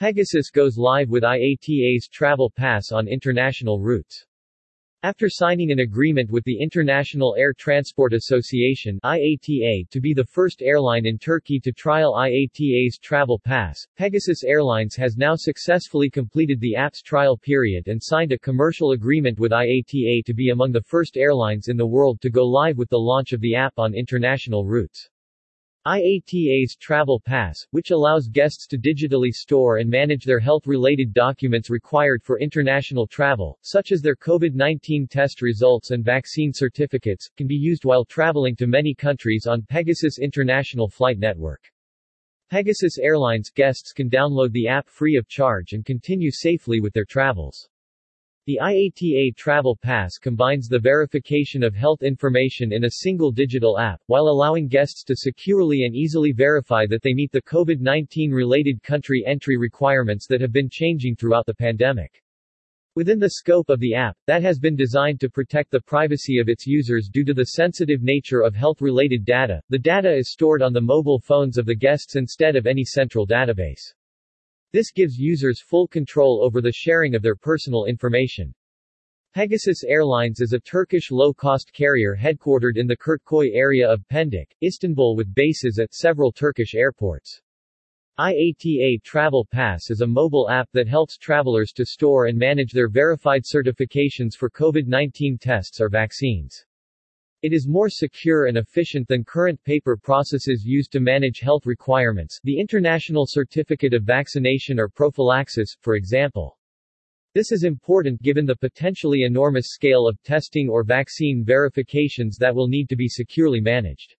Pegasus goes live with IATA's Travel Pass on international routes. After signing an agreement with the International Air Transport Association IATA to be the first airline in Turkey to trial IATA's Travel Pass, Pegasus Airlines has now successfully completed the app's trial period and signed a commercial agreement with IATA to be among the first airlines in the world to go live with the launch of the app on international routes. IATA's Travel Pass, which allows guests to digitally store and manage their health-related documents required for international travel, such as their COVID-19 test results and vaccine certificates, can be used while traveling to many countries on Pegasus International Flight Network. Pegasus Airlines guests can download the app free of charge and continue safely with their travels. The IATA Travel Pass combines the verification of health information in a single digital app, while allowing guests to securely and easily verify that they meet the COVID-19 related country entry requirements that have been changing throughout the pandemic. Within the scope of the app, that has been designed to protect the privacy of its users due to the sensitive nature of health-related data, the data is stored on the mobile phones of the guests instead of any central database. This gives users full control over the sharing of their personal information. Pegasus Airlines is a Turkish low-cost carrier headquartered in the Kurtköy area of Pendik, Istanbul with bases at several Turkish airports. IATA Travel Pass is a mobile app that helps travelers to store and manage their verified certifications for COVID-19 tests or vaccines. It is more secure and efficient than current paper processes used to manage health requirements, the International Certificate of Vaccination or Prophylaxis, for example. This is important given the potentially enormous scale of testing or vaccine verifications that will need to be securely managed.